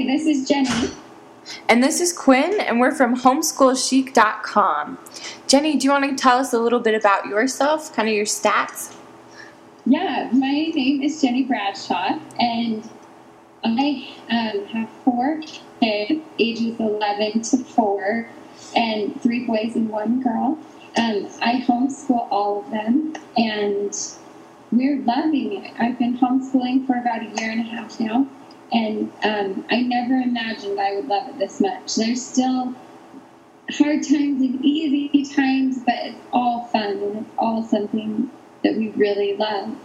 Hi, this is Jenny. And this is Quinn, and we're from homeschoolchic.com. Jenny, do you want to tell us a little bit about yourself, kind of your stats? Yeah, my name is Jenny Bradshaw, and I um, have four kids, ages 11 to 4, and three boys and one girl. Um, I homeschool all of them, and we're loving it. I've been homeschooling for about a year and a half now, and um, I never imagined I would love it this much. There's still hard times and easy times, but it's all fun and it's all something that we really love.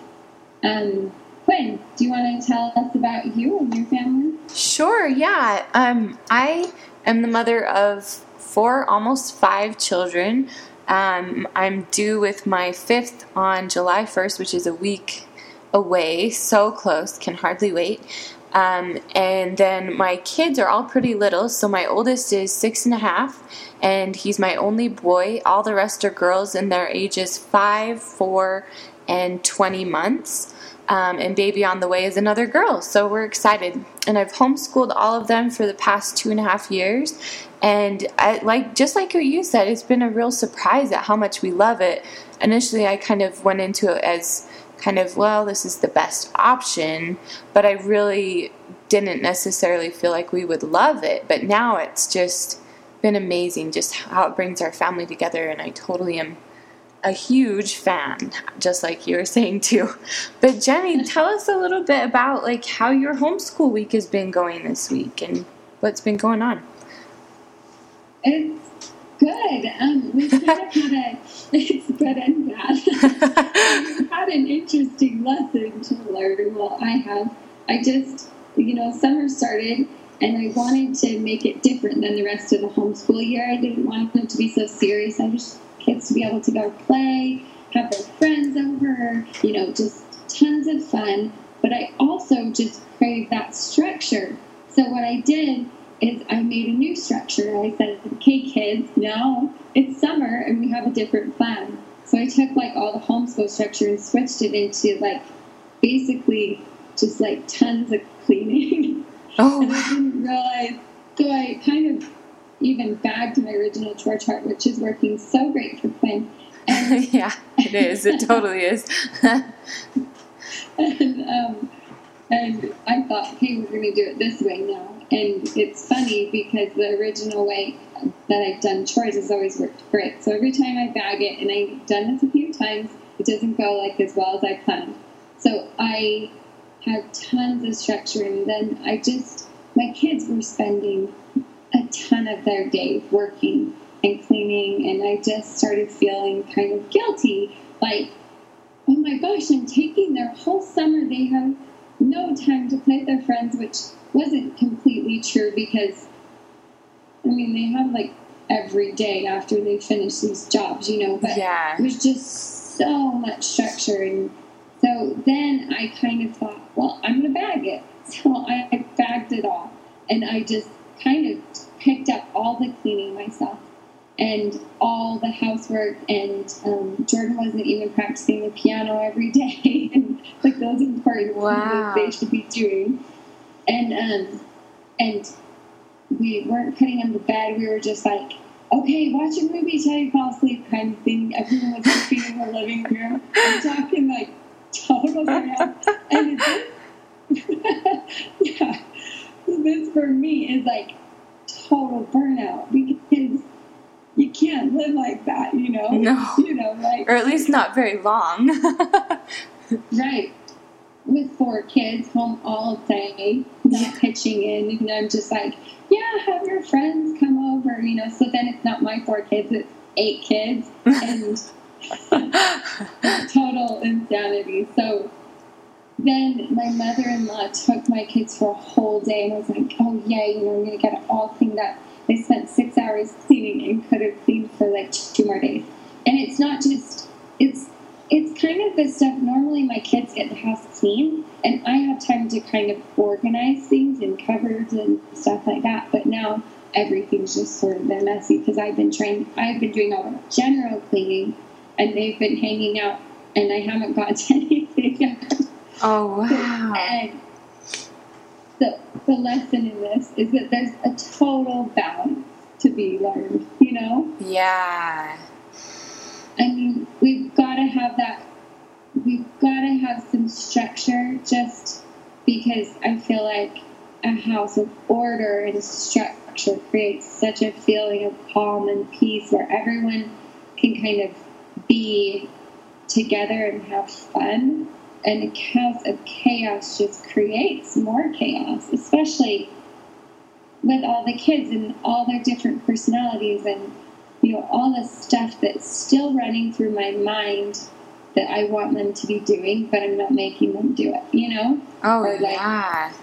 Um, Quinn, do you want to tell us about you and your family? Sure, yeah. Um, I am the mother of four, almost five children. Um, I'm due with my fifth on July 1st, which is a week away. So close, can hardly wait. Um, and then my kids are all pretty little. So my oldest is six and a half, and he's my only boy. All the rest are girls, and their ages five, four, and 20 months. Um, and baby on the way is another girl. So we're excited. And I've homeschooled all of them for the past two and a half years. And I, like just like what you said, it's been a real surprise at how much we love it. Initially, I kind of went into it as kind of well, this is the best option, but I really didn't necessarily feel like we would love it. But now it's just been amazing, just how it brings our family together, and I totally am a huge fan, just like you were saying too. But Jenny, tell us a little bit about like how your homeschool week has been going this week and what's been going on. It's good. Um, we kind of had a it's good and bad. we had an interesting lesson to learn. Well, I have. I just you know summer started and I wanted to make it different than the rest of the homeschool year. I didn't want them to be so serious. I just kids to be able to go play, have their friends over, you know, just tons of fun. But I also just craved that structure. So what I did is I made a new structure. I said, okay, kids, now it's summer and we have a different plan. So I took like all the homeschool structure and switched it into like basically just like tons of cleaning. Oh, and I didn't realize. So I kind of even bagged my original chore chart, which is working so great for Quinn. And, yeah, it is. It totally is. and, um, and I thought, hey, we're going to do it this way now. And it's funny because the original way that I've done chores has always worked great. So every time I bag it, and I've done this a few times, it doesn't go like as well as I planned. So I have tons of structure, and then I just my kids were spending a ton of their day working and cleaning, and I just started feeling kind of guilty, like, oh my gosh, I'm taking their whole summer. They have no time to play with their friends, which wasn't completely true because, I mean, they have like every day after they finish these jobs, you know, but yeah. it was just so much structure. And so then I kind of thought, well, I'm going to bag it. So I bagged it all. And I just kind of picked up all the cleaning myself and all the housework. And um, Jordan wasn't even practicing the piano every day, and like those important wow. things they should be doing. And um, and we weren't putting him to bed. We were just like, okay, watch a movie till you fall asleep, kind of thing. Everyone was sleeping in the living room. I'm talking like total and yeah this for me is like total burnout because you can't live like that, you know? No. You know, like or at least not very long. right. With four kids home all day, not pitching in, and I'm just like, yeah, have your friends come over, you know. So then it's not my four kids; it's eight kids, and total insanity. So then my mother-in-law took my kids for a whole day and I was like, oh yeah, you know, I'm gonna get it all cleaned up. They spent six hours cleaning and could have cleaned for like two more days. And it's not just it's it's kind of the stuff normally my kids get the house clean and I have time to kind of organize things and cupboards and stuff like that. But now everything's just sort of been messy because I've been trying I've been doing all the general cleaning and they've been hanging out and I haven't got to anything yet. oh wow. And so the lesson in this is that there's a total balance to be learned, you know? Yeah. I mean, we've got to have that, we've got to have some structure just because I feel like a house of order and structure creates such a feeling of calm and peace where everyone can kind of be together and have fun. And a house of chaos just creates more chaos, especially with all the kids and all their different personalities and you know all the stuff that's still running through my mind that I want them to be doing, but I'm not making them do it. You know? Oh like, yeah.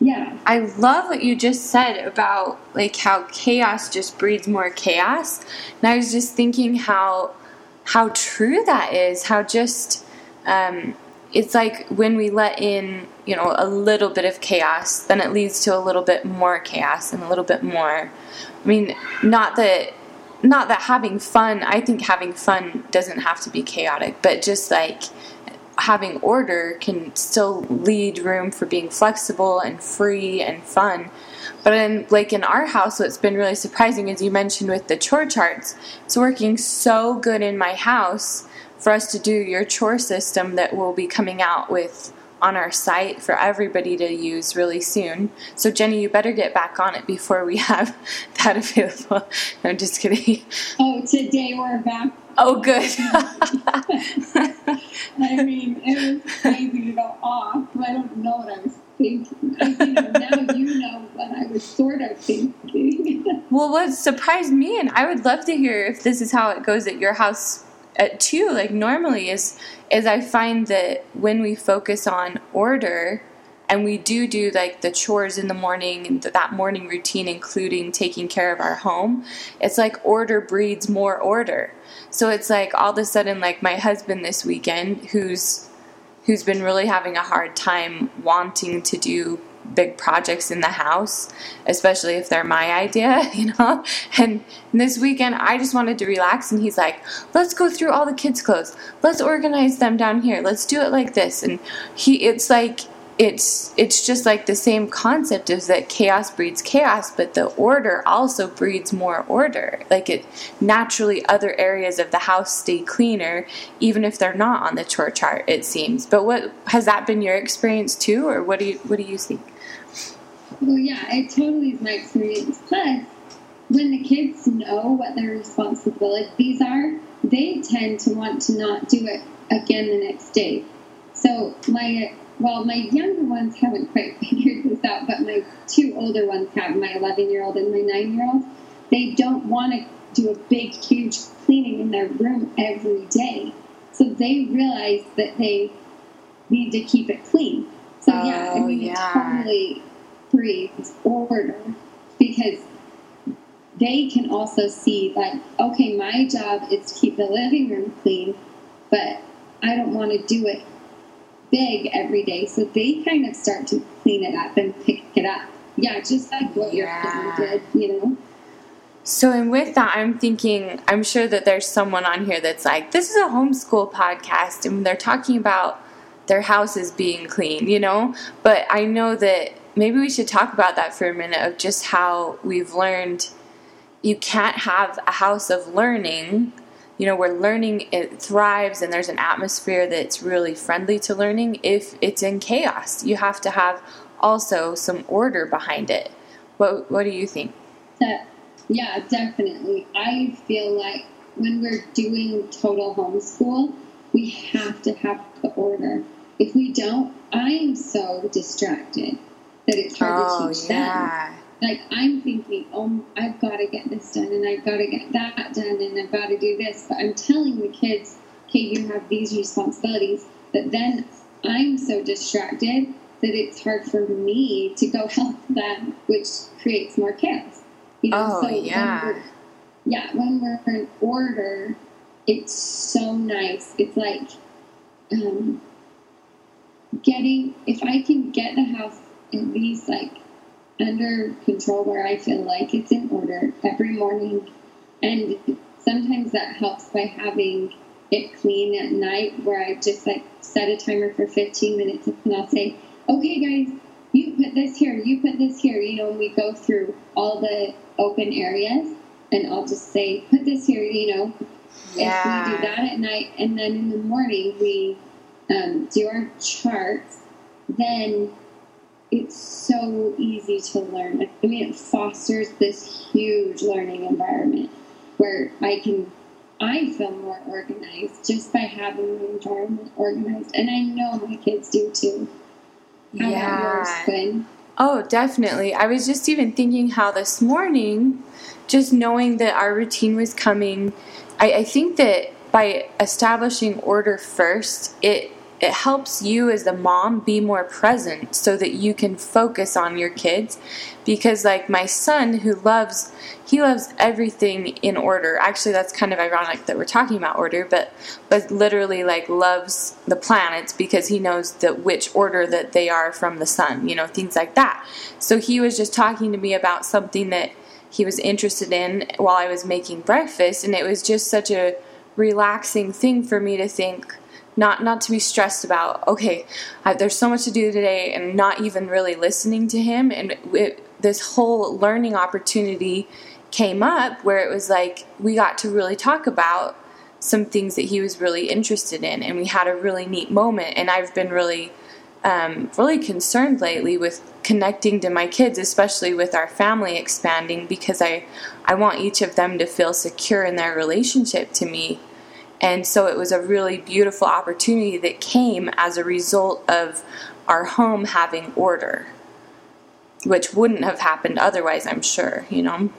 Yeah. I love what you just said about like how chaos just breeds more chaos. And I was just thinking how how true that is. How just um, it's like when we let in, you know, a little bit of chaos, then it leads to a little bit more chaos and a little bit more. I mean, not that not that having fun, I think having fun doesn't have to be chaotic, but just like having order can still lead room for being flexible and free and fun. But in like in our house, what's been really surprising, as you mentioned with the chore charts, it's working so good in my house for us to do your chore system that will be coming out with on our site for everybody to use really soon. So Jenny, you better get back on it before we have that available. No, I'm just kidding. Oh, today we're back. Oh, good. I mean, it was crazy to go off. I don't know what I was thinking. I, you know, now you know what I was sort of thinking. well, what surprised me, and I would love to hear if this is how it goes at your house Uh, too. Like normally, is is I find that when we focus on order and we do do like the chores in the morning and that morning routine including taking care of our home it's like order breeds more order so it's like all of a sudden like my husband this weekend who's who's been really having a hard time wanting to do big projects in the house, especially if they're my idea, you know. And this weekend, I just wanted to relax, and he's like, "Let's go through all the kids' clothes. Let's organize them down here. Let's do it like this." And he, it's like it's it's just like the same concept is that chaos breeds chaos but the order also breeds more order like it naturally other areas of the house stay cleaner even if they're not on the chore chart it seems but what has that been your experience too or what do you what do you think well yeah it totally is my experience plus when the kids know what their responsibilities are they tend to want to not do it again the next day so my well, my younger ones haven't quite figured this out, but my two older ones have, my 11 year old and my 9 year old. They don't want to do a big, huge cleaning in their room every day. So they realize that they need to keep it clean. So, oh, yeah, I oh, mean, yeah. it totally breeds order because they can also see, like, okay, my job is to keep the living room clean, but I don't want to do it big every day. So they kind of start to clean it up and pick it up. Yeah, just like what yeah. your cousin did, you know. So, and with that, I'm thinking, I'm sure that there's someone on here that's like, this is a homeschool podcast, and they're talking about their houses being clean, you know? But I know that maybe we should talk about that for a minute of just how we've learned you can't have a house of learning you know, where learning it thrives and there's an atmosphere that's really friendly to learning if it's in chaos. You have to have also some order behind it. What what do you think? Yeah, definitely. I feel like when we're doing total homeschool, we have to have the order. If we don't, I'm so distracted that it's hard oh, to teach yeah. them like I'm thinking, oh, I've got to get this done and I've got to get that done and I've got to do this. But I'm telling the kids, okay, you have these responsibilities. But then I'm so distracted that it's hard for me to go help them, which creates more chaos. You know, oh, so yeah. When yeah, when we're in order, it's so nice. It's like um, getting, if I can get the house at least like under control where I feel like it's in order every morning. And sometimes that helps by having it clean at night where I just like set a timer for 15 minutes and I'll say, okay, guys, you put this here, you put this here, you know, and we go through all the open areas and I'll just say, put this here, you know. Yeah. If we do that at night and then in the morning we um, do our charts, then it's so easy to learn. I mean, it fosters this huge learning environment where I can, I feel more organized just by having the environment organized. And I know my kids do too. How Yeah. Oh, definitely. I was just even thinking how this morning, just knowing that our routine was coming, I, I think that by establishing order first, it it helps you as the mom be more present so that you can focus on your kids. Because like my son who loves he loves everything in order. Actually that's kind of ironic that we're talking about order but but literally like loves the planets because he knows that which order that they are from the sun you know things like that. So he was just talking to me about something that he was interested in while I was making breakfast and it was just such a relaxing thing for me to think not not to be stressed about okay I, there's so much to do today and not even really listening to him. And it, this whole learning opportunity came up where it was like we got to really talk about some things that he was really interested in. And we had a really neat moment. And i've been really um, really concerned lately with connecting to my kids especially with our family expanding because i i want each of them to feel secure in their relationship to me and so it was a really beautiful opportunity that came as a result of our home having order, which wouldn't have happened otherwise, I'm sure, you know?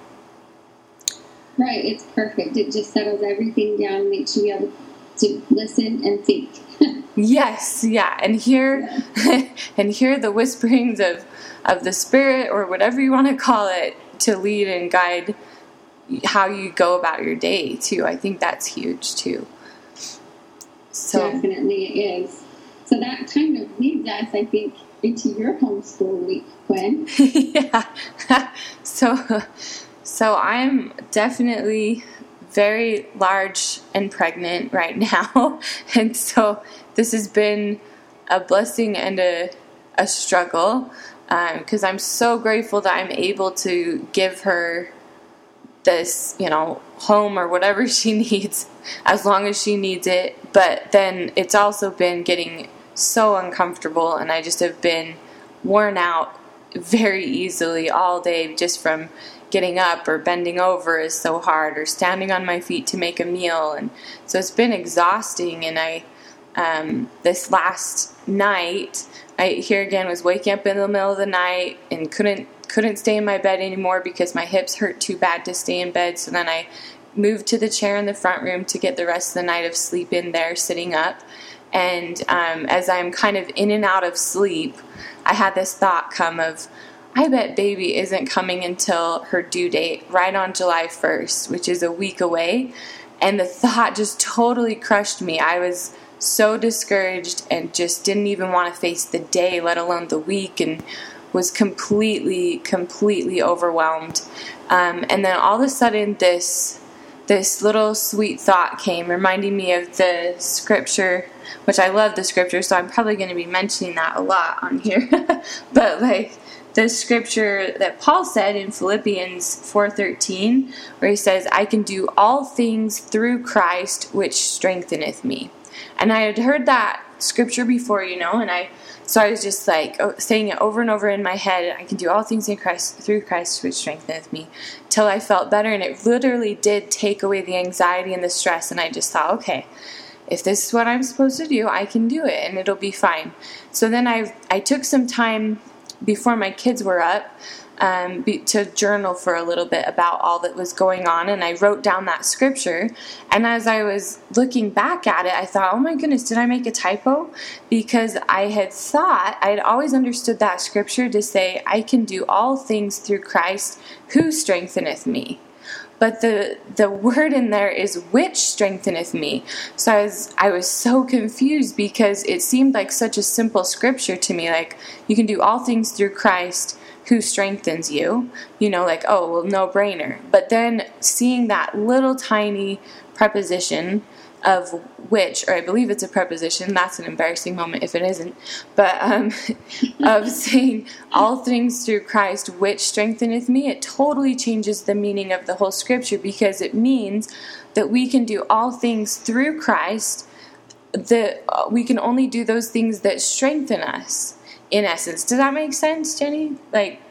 Right, it's perfect. It just settles everything down, and makes you be able to listen and think. Yes, yeah, and hear and hear the whisperings of of the spirit or whatever you want to call it to lead and guide how you go about your day too. I think that's huge too. So Definitely it is. So that kind of leads us, I think, into your homeschool week, Quinn. yeah. so so I'm definitely very large and pregnant right now. And so this has been a blessing and a, a struggle um, because I'm so grateful that I'm able to give her this, you know, home or whatever she needs as long as she needs it. But then it's also been getting so uncomfortable, and I just have been worn out very easily all day just from getting up or bending over is so hard or standing on my feet to make a meal and so it's been exhausting and i um, this last night i here again was waking up in the middle of the night and couldn't couldn't stay in my bed anymore because my hips hurt too bad to stay in bed so then i moved to the chair in the front room to get the rest of the night of sleep in there sitting up and um, as i'm kind of in and out of sleep i had this thought come of I bet baby isn't coming until her due date, right on July 1st, which is a week away. And the thought just totally crushed me. I was so discouraged and just didn't even want to face the day, let alone the week, and was completely, completely overwhelmed. Um, and then all of a sudden, this this little sweet thought came, reminding me of the scripture, which I love the scripture, so I'm probably going to be mentioning that a lot on here. but like the scripture that Paul said in Philippians 4:13 where he says I can do all things through Christ which strengtheneth me. And I had heard that scripture before, you know, and I so I was just like saying it over and over in my head, I can do all things in Christ through Christ which strengtheneth me till I felt better and it literally did take away the anxiety and the stress and I just thought, okay, if this is what I'm supposed to do, I can do it and it'll be fine. So then I I took some time before my kids were up um, be, to journal for a little bit about all that was going on, and I wrote down that scripture. And as I was looking back at it, I thought, oh my goodness, did I make a typo? Because I had thought, I had always understood that scripture to say, I can do all things through Christ who strengtheneth me but the the word in there is which strengtheneth me so I was I was so confused because it seemed like such a simple scripture to me like you can do all things through Christ who strengthens you, you know, like, oh, well, no brainer. But then seeing that little tiny preposition of which, or I believe it's a preposition, that's an embarrassing moment if it isn't, but um, of saying all things through Christ, which strengtheneth me, it totally changes the meaning of the whole scripture because it means that we can do all things through Christ, that we can only do those things that strengthen us, in essence. Does that make sense, Jenny? Like,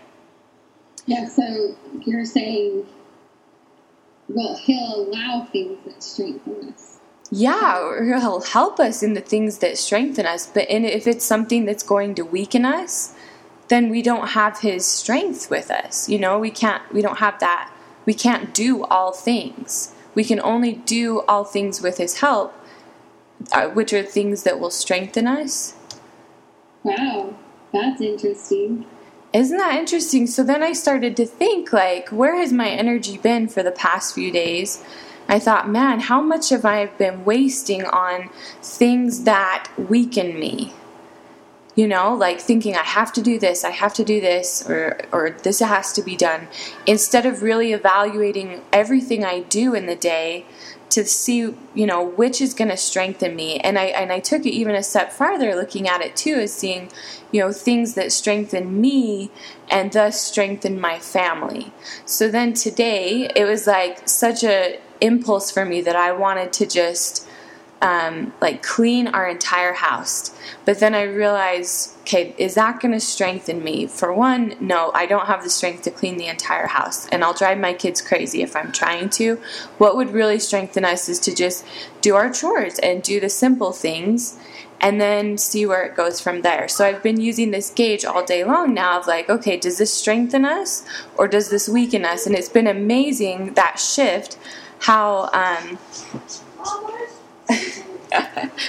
yeah, so you're saying, well, he'll allow things that strengthen us yeah, or he'll help us in the things that strengthen us. But in, if it's something that's going to weaken us, then we don't have his strength with us. You know, we can't, we don't have that. We can't do all things. We can only do all things with his help, uh, which are things that will strengthen us. Wow, that's interesting. Isn't that interesting? So then I started to think, like, where has my energy been for the past few days? I thought, man, how much have I been wasting on things that weaken me? You know, like thinking I have to do this, I have to do this, or or this has to be done, instead of really evaluating everything I do in the day to see, you know, which is going to strengthen me. And I and I took it even a step farther, looking at it too, as seeing, you know, things that strengthen me and thus strengthen my family. So then today it was like such a impulse for me that I wanted to just um, like clean our entire house. But then I realized, okay, is that going to strengthen me? For one, no, I don't have the strength to clean the entire house, and I'll drive my kids crazy if I'm trying to. What would really strengthen us is to just do our chores and do the simple things. And then see where it goes from there. So I've been using this gauge all day long now of like, okay, does this strengthen us or does this weaken us? And it's been amazing that shift how um,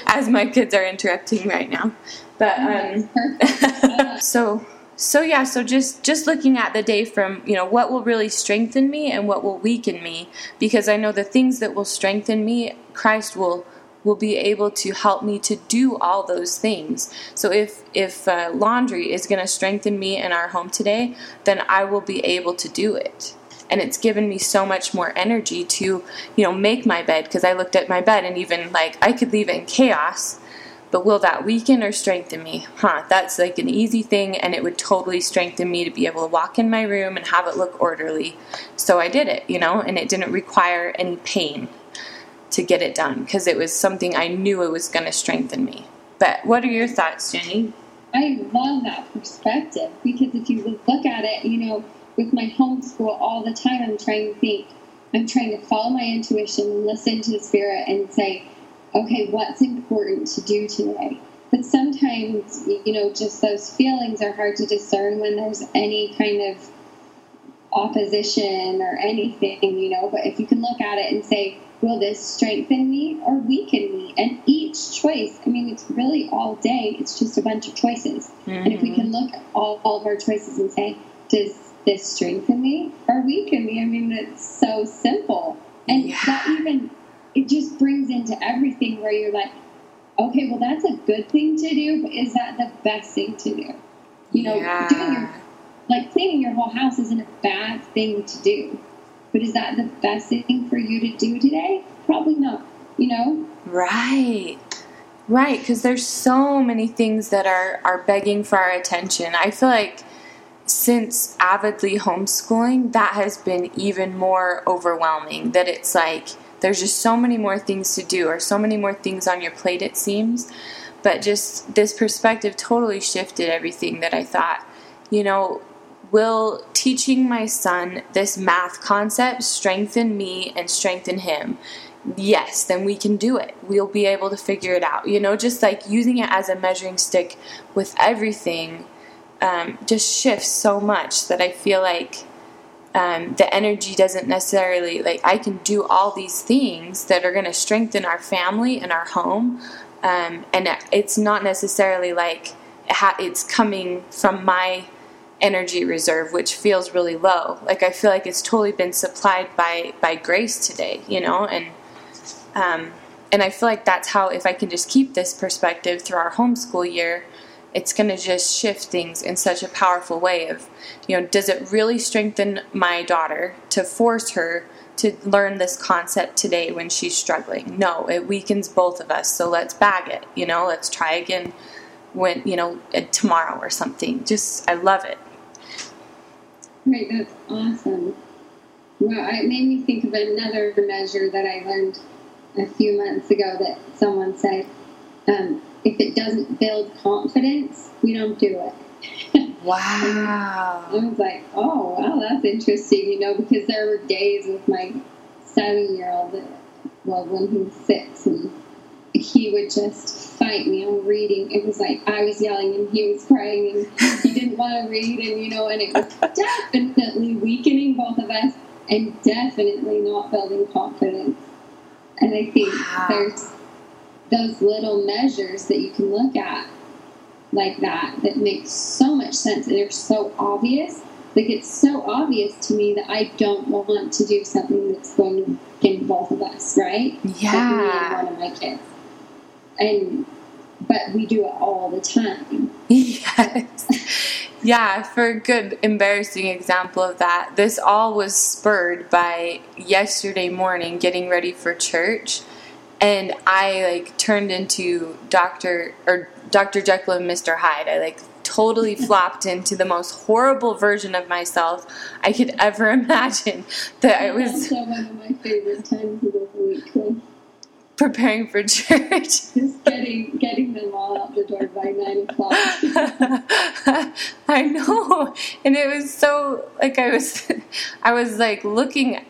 as my kids are interrupting right now. But um, so so yeah so just just looking at the day from you know what will really strengthen me and what will weaken me because i know the things that will strengthen me christ will will be able to help me to do all those things. So if if uh, laundry is going to strengthen me in our home today then i will be able to do it and it's given me so much more energy to you know make my bed because i looked at my bed and even like i could leave it in chaos but will that weaken or strengthen me? Huh that's like an easy thing and it would totally strengthen me to be able to walk in my room and have it look orderly. So i did it you know and it didn't require any pain to get it done because it was something i knew it was going to strengthen me. But what are your thoughts jenny? I love that perspective because if you look at it you know with my homeschool all the time, I'm trying to think, I'm trying to follow my intuition and listen to the spirit and say, okay, what's important to do today? But sometimes, you know, just those feelings are hard to discern when there's any kind of opposition or anything, you know. But if you can look at it and say, will this strengthen me or weaken me? And each choice, I mean, it's really all day, it's just a bunch of choices. Mm-hmm. And if we can look at all, all of our choices and say, does this strengthen me or weaken me. I mean, it's so simple. And yeah. that even, it just brings into everything where you're like, okay, well, that's a good thing to do, but is that the best thing to do? You know, yeah. doing your, like cleaning your whole house isn't a bad thing to do, but is that the best thing for you to do today? Probably not, you know? Right. Right, because there's so many things that are, are begging for our attention. I feel like since avidly homeschooling, that has been even more overwhelming. That it's like there's just so many more things to do, or so many more things on your plate, it seems. But just this perspective totally shifted everything that I thought. You know, will teaching my son this math concept strengthen me and strengthen him? Yes, then we can do it. We'll be able to figure it out. You know, just like using it as a measuring stick with everything um, just shifts so much that I feel like um, the energy doesn't necessarily like I can do all these things that are going to strengthen our family and our home, um, and it's not necessarily like it's coming from my energy reserve, which feels really low. Like I feel like it's totally been supplied by by grace today, you know, and um, and I feel like that's how if I can just keep this perspective through our homeschool year it's going to just shift things in such a powerful way of you know does it really strengthen my daughter to force her to learn this concept today when she's struggling? No it weakens both of us so let's bag it you know let's try again when you know tomorrow or something. Just i love it. Right that's awesome. Well it made me think of another measure that i learned a few months ago that someone said um, if it doesn't build confidence, we don't do it. wow. I was like, oh, wow, that's interesting, you know, because there were days with my seven year old, well, when he was six, and he would just fight me on reading. It was like I was yelling and he was crying and he didn't want to read, and you know, and it was definitely weakening both of us and definitely not building confidence. And I think wow. there's those little measures that you can look at like that that make so much sense and they're so obvious. Like it's so obvious to me that I don't want to do something that's going to get both of us, right? Yeah. Like one of my kids. And but we do it all the time. Yes. yeah, for a good embarrassing example of that, this all was spurred by yesterday morning getting ready for church and I like turned into Doctor or Doctor Jekyll and Mister Hyde. I like totally flopped into the most horrible version of myself I could ever imagine. That I was one of my favorite times of the week. Preparing for church. Just getting getting them all out the door by nine o'clock. I know, and it was so like I was, I was like looking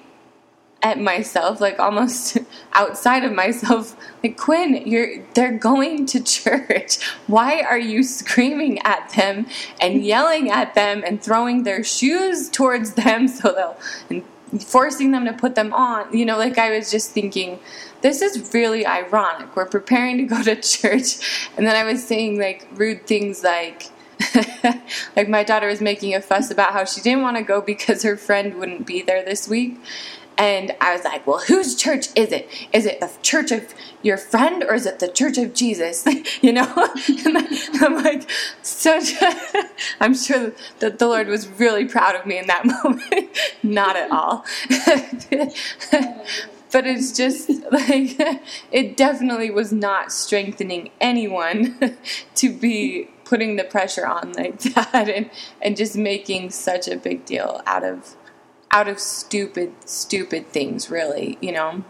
at myself, like almost outside of myself. Like Quinn, you're they're going to church. Why are you screaming at them and yelling at them and throwing their shoes towards them so they'll and forcing them to put them on? You know, like I was just thinking, this is really ironic. We're preparing to go to church, and then I was saying like rude things like. like my daughter was making a fuss about how she didn't want to go because her friend wouldn't be there this week and I was like, well, whose church is it? Is it the church of your friend or is it the church of Jesus? you know? I'm like, so I'm sure that the Lord was really proud of me in that moment. Not at all. but it's just like, it definitely was not strengthening anyone to be putting the pressure on like that and, and just making such a big deal out of out of stupid, stupid things, really, you know?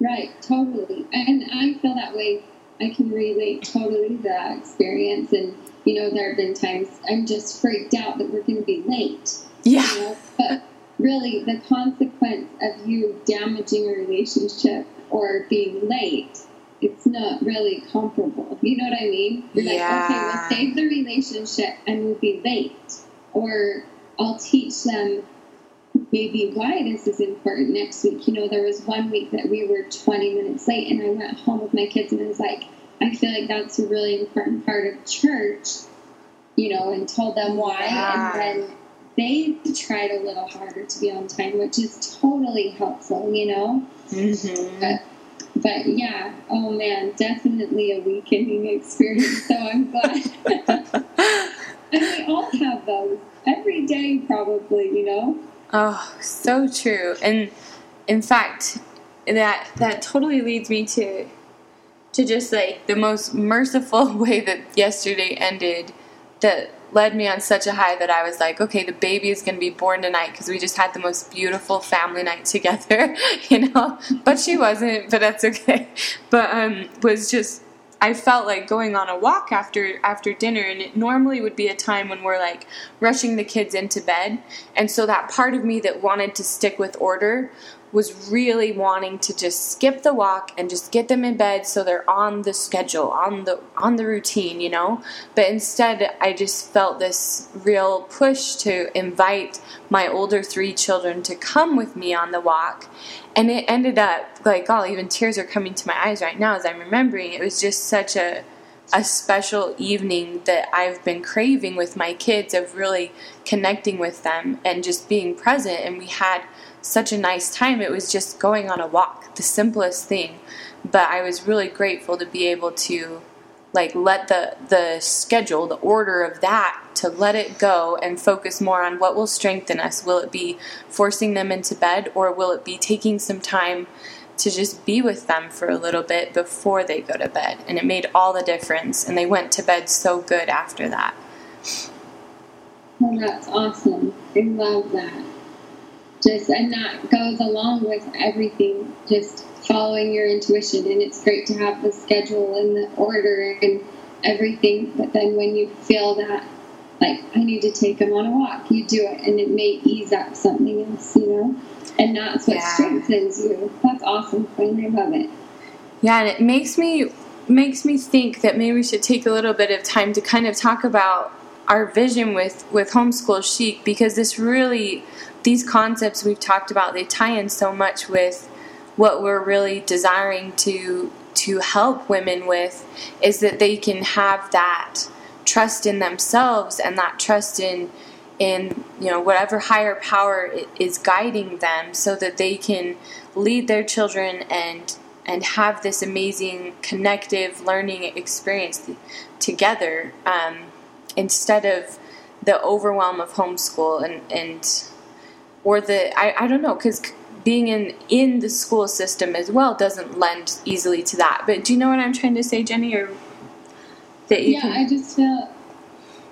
Right, totally. And I feel that way. I can relate totally to that experience. And, you know, there have been times I'm just freaked out that we're going to be late. Yeah. You know? But really, the consequence of you damaging a relationship or being late it's not really comparable. You know what I mean? You're yeah. like, okay, we'll save the relationship and we'll be late. Or I'll teach them maybe why this is important next week. You know, there was one week that we were 20 minutes late, and I went home with my kids, and I was like, I feel like that's a really important part of church, you know, and told them why. Yeah. And then they tried a little harder to be on time, which is totally helpful, you know? Mm-hmm. But, but yeah, oh man, definitely a weakening experience. So I'm glad. and we all have those every day, probably, you know? Oh, so true. And in fact, that that totally leads me to to just like the most merciful way that yesterday ended that led me on such a high that I was like, okay, the baby is going to be born tonight because we just had the most beautiful family night together, you know. But she wasn't, but that's okay. But um was just I felt like going on a walk after after dinner and it normally would be a time when we're like rushing the kids into bed. And so that part of me that wanted to stick with order was really wanting to just skip the walk and just get them in bed so they're on the schedule, on the on the routine, you know. But instead, I just felt this real push to invite my older three children to come with me on the walk. And it ended up like, oh, even tears are coming to my eyes right now as I'm remembering. It was just such a a special evening that I've been craving with my kids of really connecting with them and just being present. And we had such a nice time. It was just going on a walk, the simplest thing. But I was really grateful to be able to like let the the schedule the order of that to let it go and focus more on what will strengthen us will it be forcing them into bed or will it be taking some time to just be with them for a little bit before they go to bed and it made all the difference and they went to bed so good after that well, that's awesome i love that just and that goes along with everything just following your intuition and it's great to have the schedule and the order and everything but then when you feel that like i need to take them on a walk you do it and it may ease up something else you know and that's what yeah. strengthens you that's awesome Quinn. i love it yeah and it makes me makes me think that maybe we should take a little bit of time to kind of talk about our vision with with homeschool chic because this really these concepts we've talked about they tie in so much with what we're really desiring to to help women with is that they can have that trust in themselves and that trust in in you know whatever higher power is guiding them so that they can lead their children and and have this amazing connective learning experience together. Um, instead of the overwhelm of homeschool and and or the I, I don't know because being in in the school system as well doesn't lend easily to that. But do you know what I'm trying to say, Jenny? Or that you yeah, can... I just feel.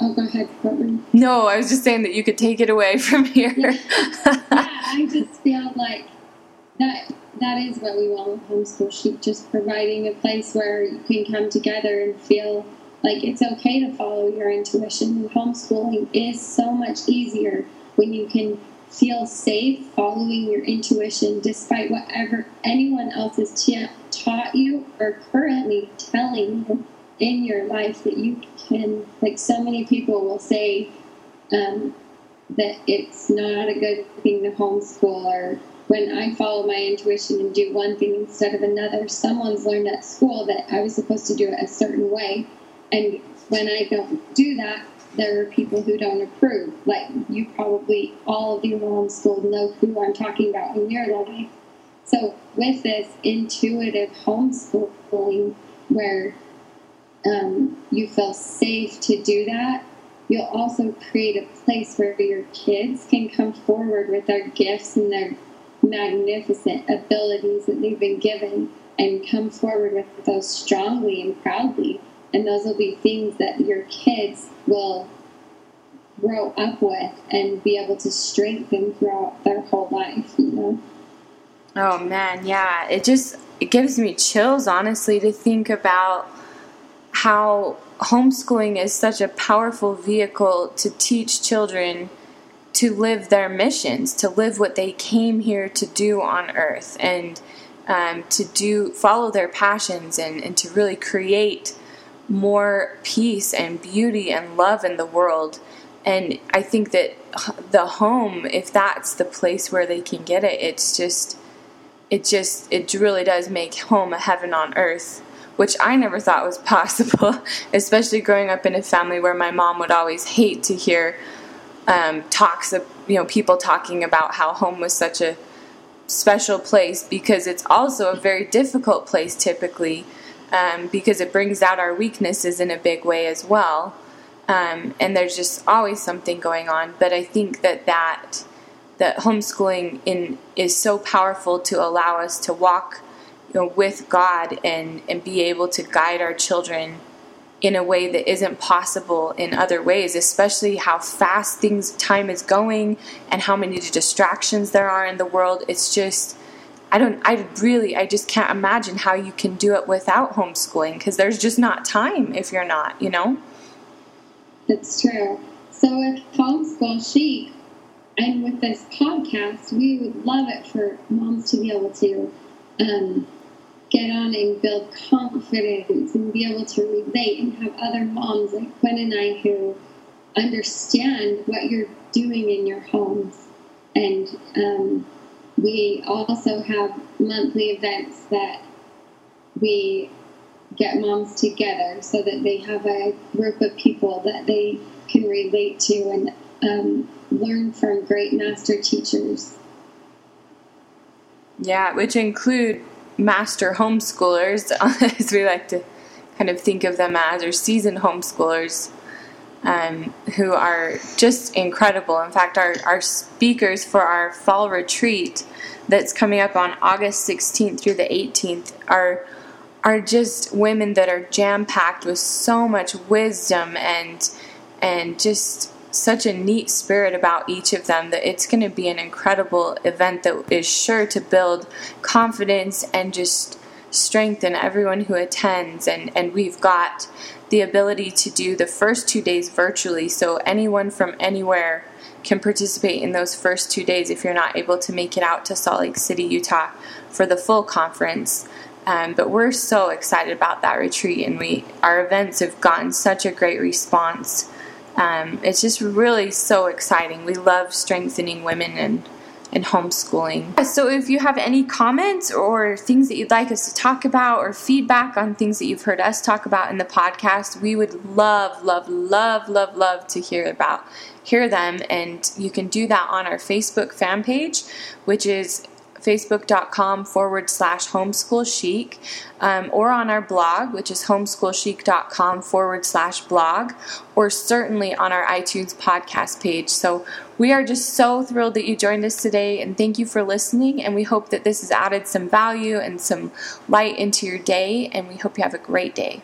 Oh, go ahead, Courtney. No, I was just saying that you could take it away from here. yeah, I just feel like that that is what we want with homeschool chic, just providing a place where you can come together and feel like it's okay to follow your intuition. And homeschooling is so much easier when you can feel safe following your intuition despite whatever anyone else has taught you or currently telling you in your life that you can like so many people will say um, that it's not a good thing to homeschool or when I follow my intuition and do one thing instead of another, someone's learned at school that I was supposed to do it a certain way. And when I don't do that, there are people who don't approve. Like you probably, all of you homeschooled know who I'm talking about in your life. So with this intuitive homeschooling, where um, you feel safe to do that, you'll also create a place where your kids can come forward with their gifts and their magnificent abilities that they've been given and come forward with those strongly and proudly and those will be things that your kids will grow up with and be able to strengthen throughout their whole life you know? Oh man yeah. It just it gives me chills honestly to think about how homeschooling is such a powerful vehicle to teach children to live their missions to live what they came here to do on earth and um, to do follow their passions and, and to really create more peace and beauty and love in the world. And I think that the home, if that's the place where they can get it, it's just, it just, it really does make home a heaven on earth, which I never thought was possible, especially growing up in a family where my mom would always hate to hear um, talks of, you know, people talking about how home was such a special place because it's also a very difficult place typically um, because it brings out our weaknesses in a big way as well. Um, and there's just always something going on. But I think that that that homeschooling in is so powerful to allow us to walk you know, with God and and be able to guide our children in a way that isn't possible in other ways, especially how fast things time is going and how many distractions there are in the world. It's just I don't, I really, I just can't imagine how you can do it without homeschooling because there's just not time if you're not, you know? It's true. So with Homeschool Chic and with this podcast, we would love it for moms to be able to um, get on and build confidence and be able to relate and have other moms like Quinn and I who understand what you're doing in your homes and um, we also have monthly events that we get moms together so that they have a group of people that they can relate to and um, learn from great master teachers. Yeah, which include master homeschoolers, as we like to kind of think of them as, or seasoned homeschoolers um, who are just incredible. In fact, our, our speakers for our fall retreat that's coming up on August 16th through the 18th are are just women that are jam packed with so much wisdom and and just such a neat spirit about each of them that it's going to be an incredible event that is sure to build confidence and just strengthen everyone who attends and and we've got the ability to do the first two days virtually so anyone from anywhere can participate in those first two days if you're not able to make it out to Salt Lake City, Utah for the full conference. Um, but we're so excited about that retreat, and we our events have gotten such a great response. Um, it's just really so exciting. We love strengthening women and and homeschooling. So, if you have any comments or things that you'd like us to talk about or feedback on things that you've heard us talk about in the podcast, we would love, love, love, love, love to hear about hear them. And you can do that on our Facebook fan page, which is facebook.com forward slash homeschool chic, um, or on our blog, which is homeschoolchic.com forward slash blog, or certainly on our iTunes podcast page. So we are just so thrilled that you joined us today, and thank you for listening. And we hope that this has added some value and some light into your day, and we hope you have a great day.